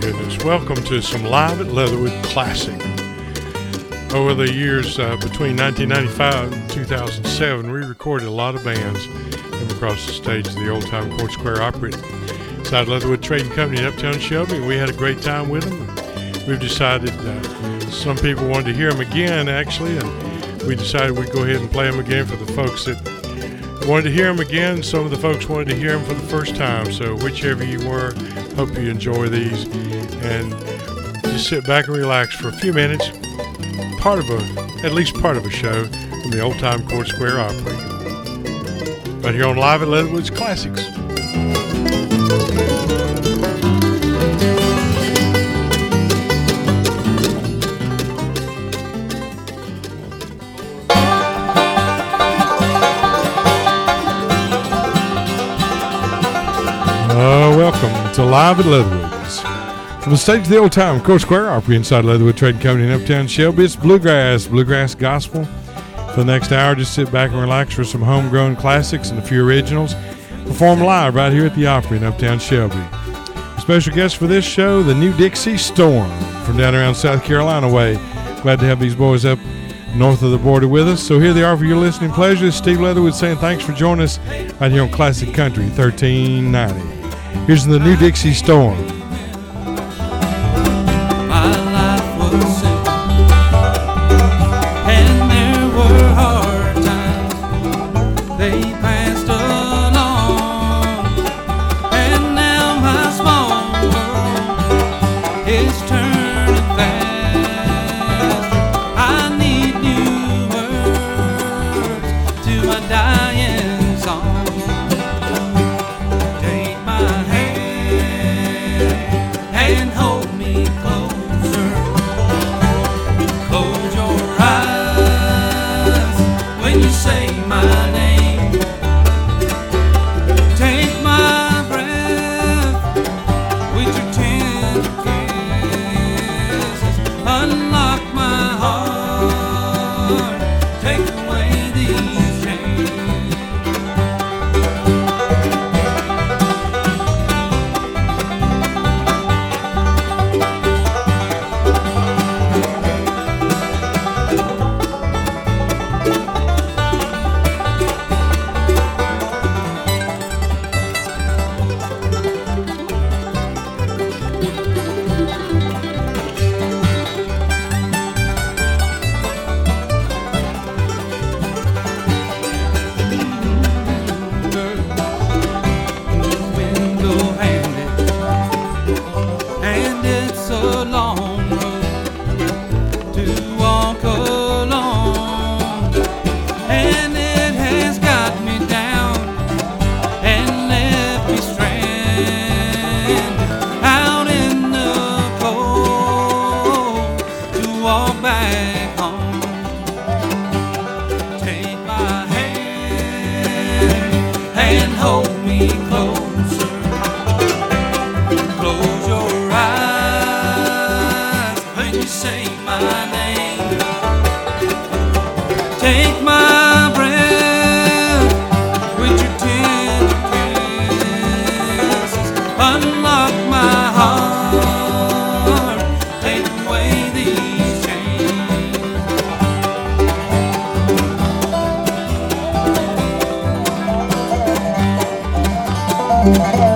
goodness. Welcome to some Live at Leatherwood Classic. Over the years uh, between 1995 and 2007, we recorded a lot of bands from across the stage of the old time Court Square Opry. Inside Leatherwood Trading Company in Uptown Shelby. We had a great time with them. We've decided uh, some people wanted to hear them again, actually, and we decided we'd go ahead and play them again for the folks that wanted to hear them again. Some of the folks wanted to hear them for the first time. So, whichever you were, hope you enjoy these and just sit back and relax for a few minutes. Part of a, at least part of a show from the old time Court Square Opry. Right here on Live at Leatherwood's Classics. To Live at Leatherwoods. From the stage of the old time Court Square Opry inside Leatherwood Trading Company in Uptown Shelby, it's bluegrass, bluegrass gospel. For the next hour, just sit back and relax for some homegrown classics and a few originals. Perform live right here at the Opry in Uptown Shelby. Special guest for this show, the New Dixie Storm from down around South Carolina way. Glad to have these boys up north of the border with us. So here they are for your listening pleasure. Steve Leatherwood saying thanks for joining us right here on Classic Country 1390. Here's the New Dixie Storm. I need new words to my dying and Take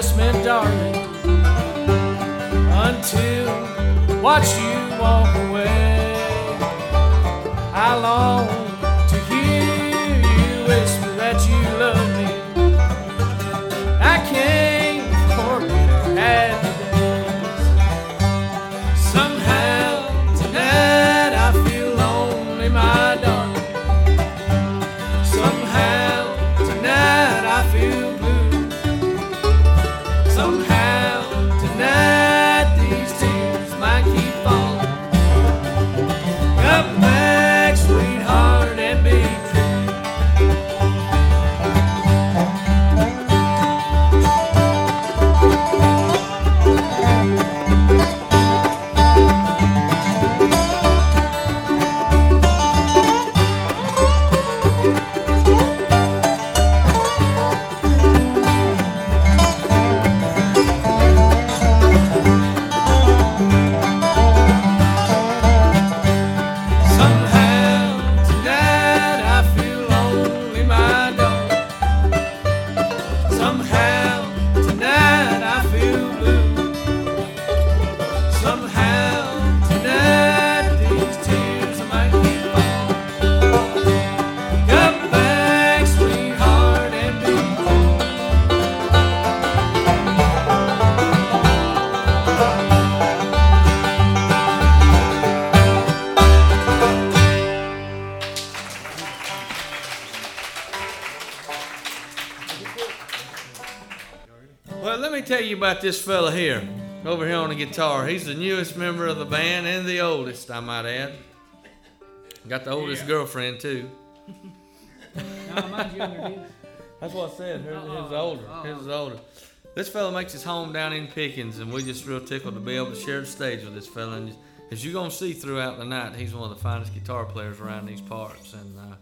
loneliness meant, darling, until I watched you walk away. I long Somehow you about this fella here, over here on the guitar. He's the newest member of the band and the oldest, I might add. Got the oldest girlfriend too. That's what I said. His, his older. His older. This fella makes his home down in Pickens, and we're just real tickled to be able to share the stage with this fella. And as you're gonna see throughout the night, he's one of the finest guitar players around these parts. And uh,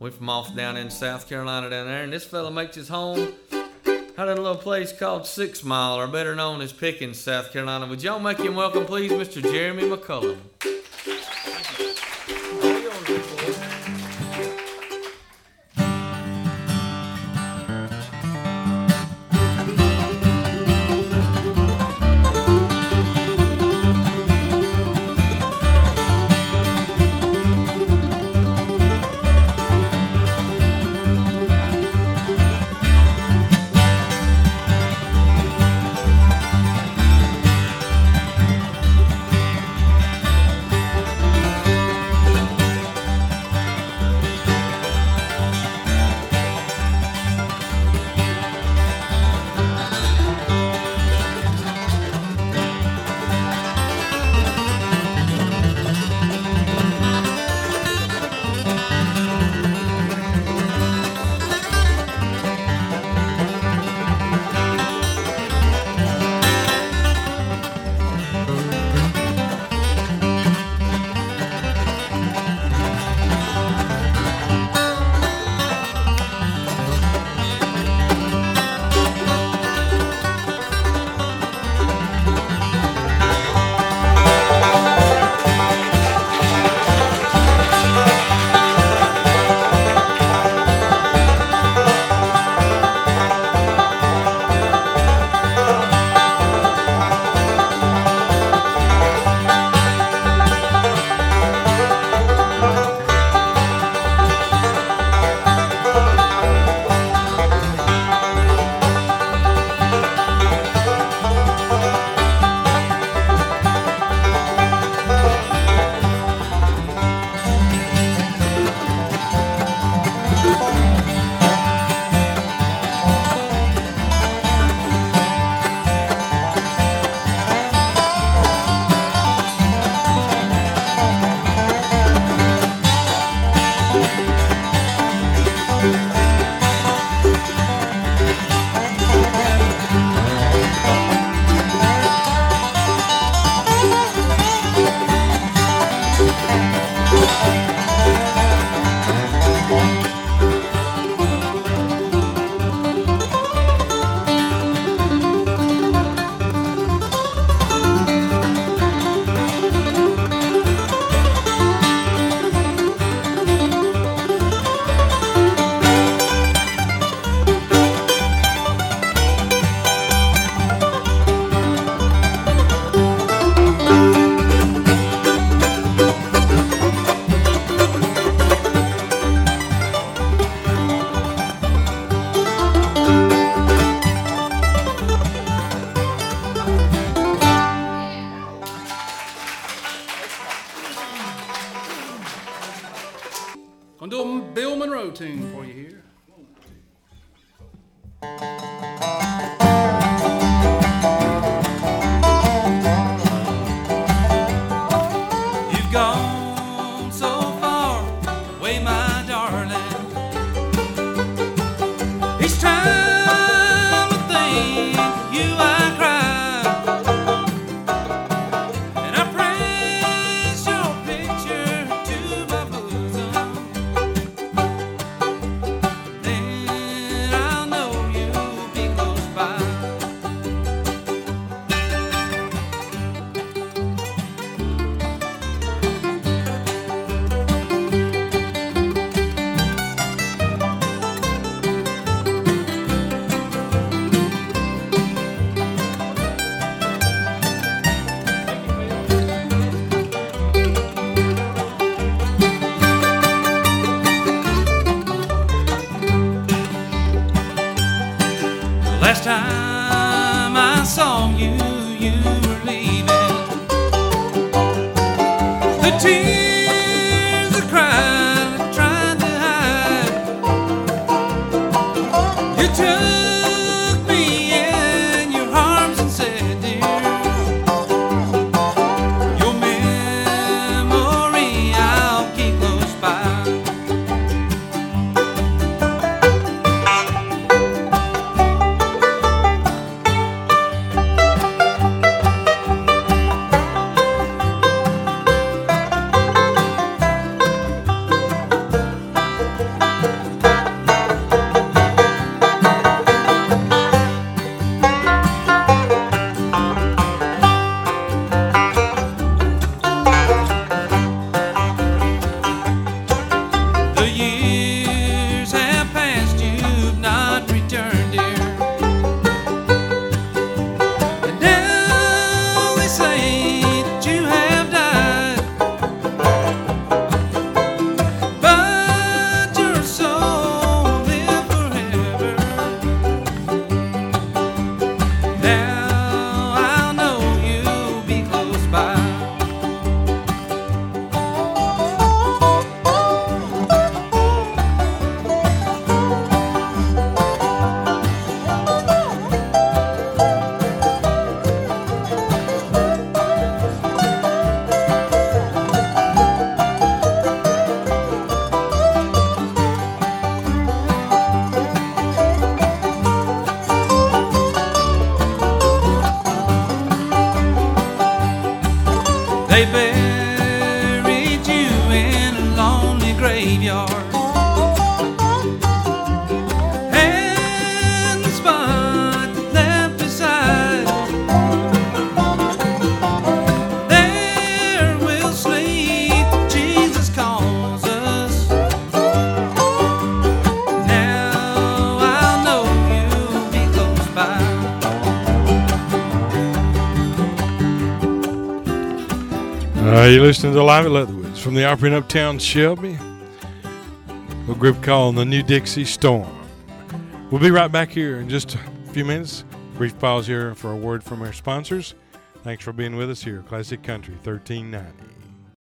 we're from off down in South Carolina down there, and this fella makes his home out in a little place called Six Mile, or better known as Pickens, South Carolina. Would y'all make him welcome, please, Mr. Jeremy McCullum? Jesus. You're listening to Live at Leatherwoods from the Opry in Uptown Shelby. A group called the New Dixie Storm. We'll be right back here in just a few minutes. Brief pause here for a word from our sponsors. Thanks for being with us here, Classic Country 1390.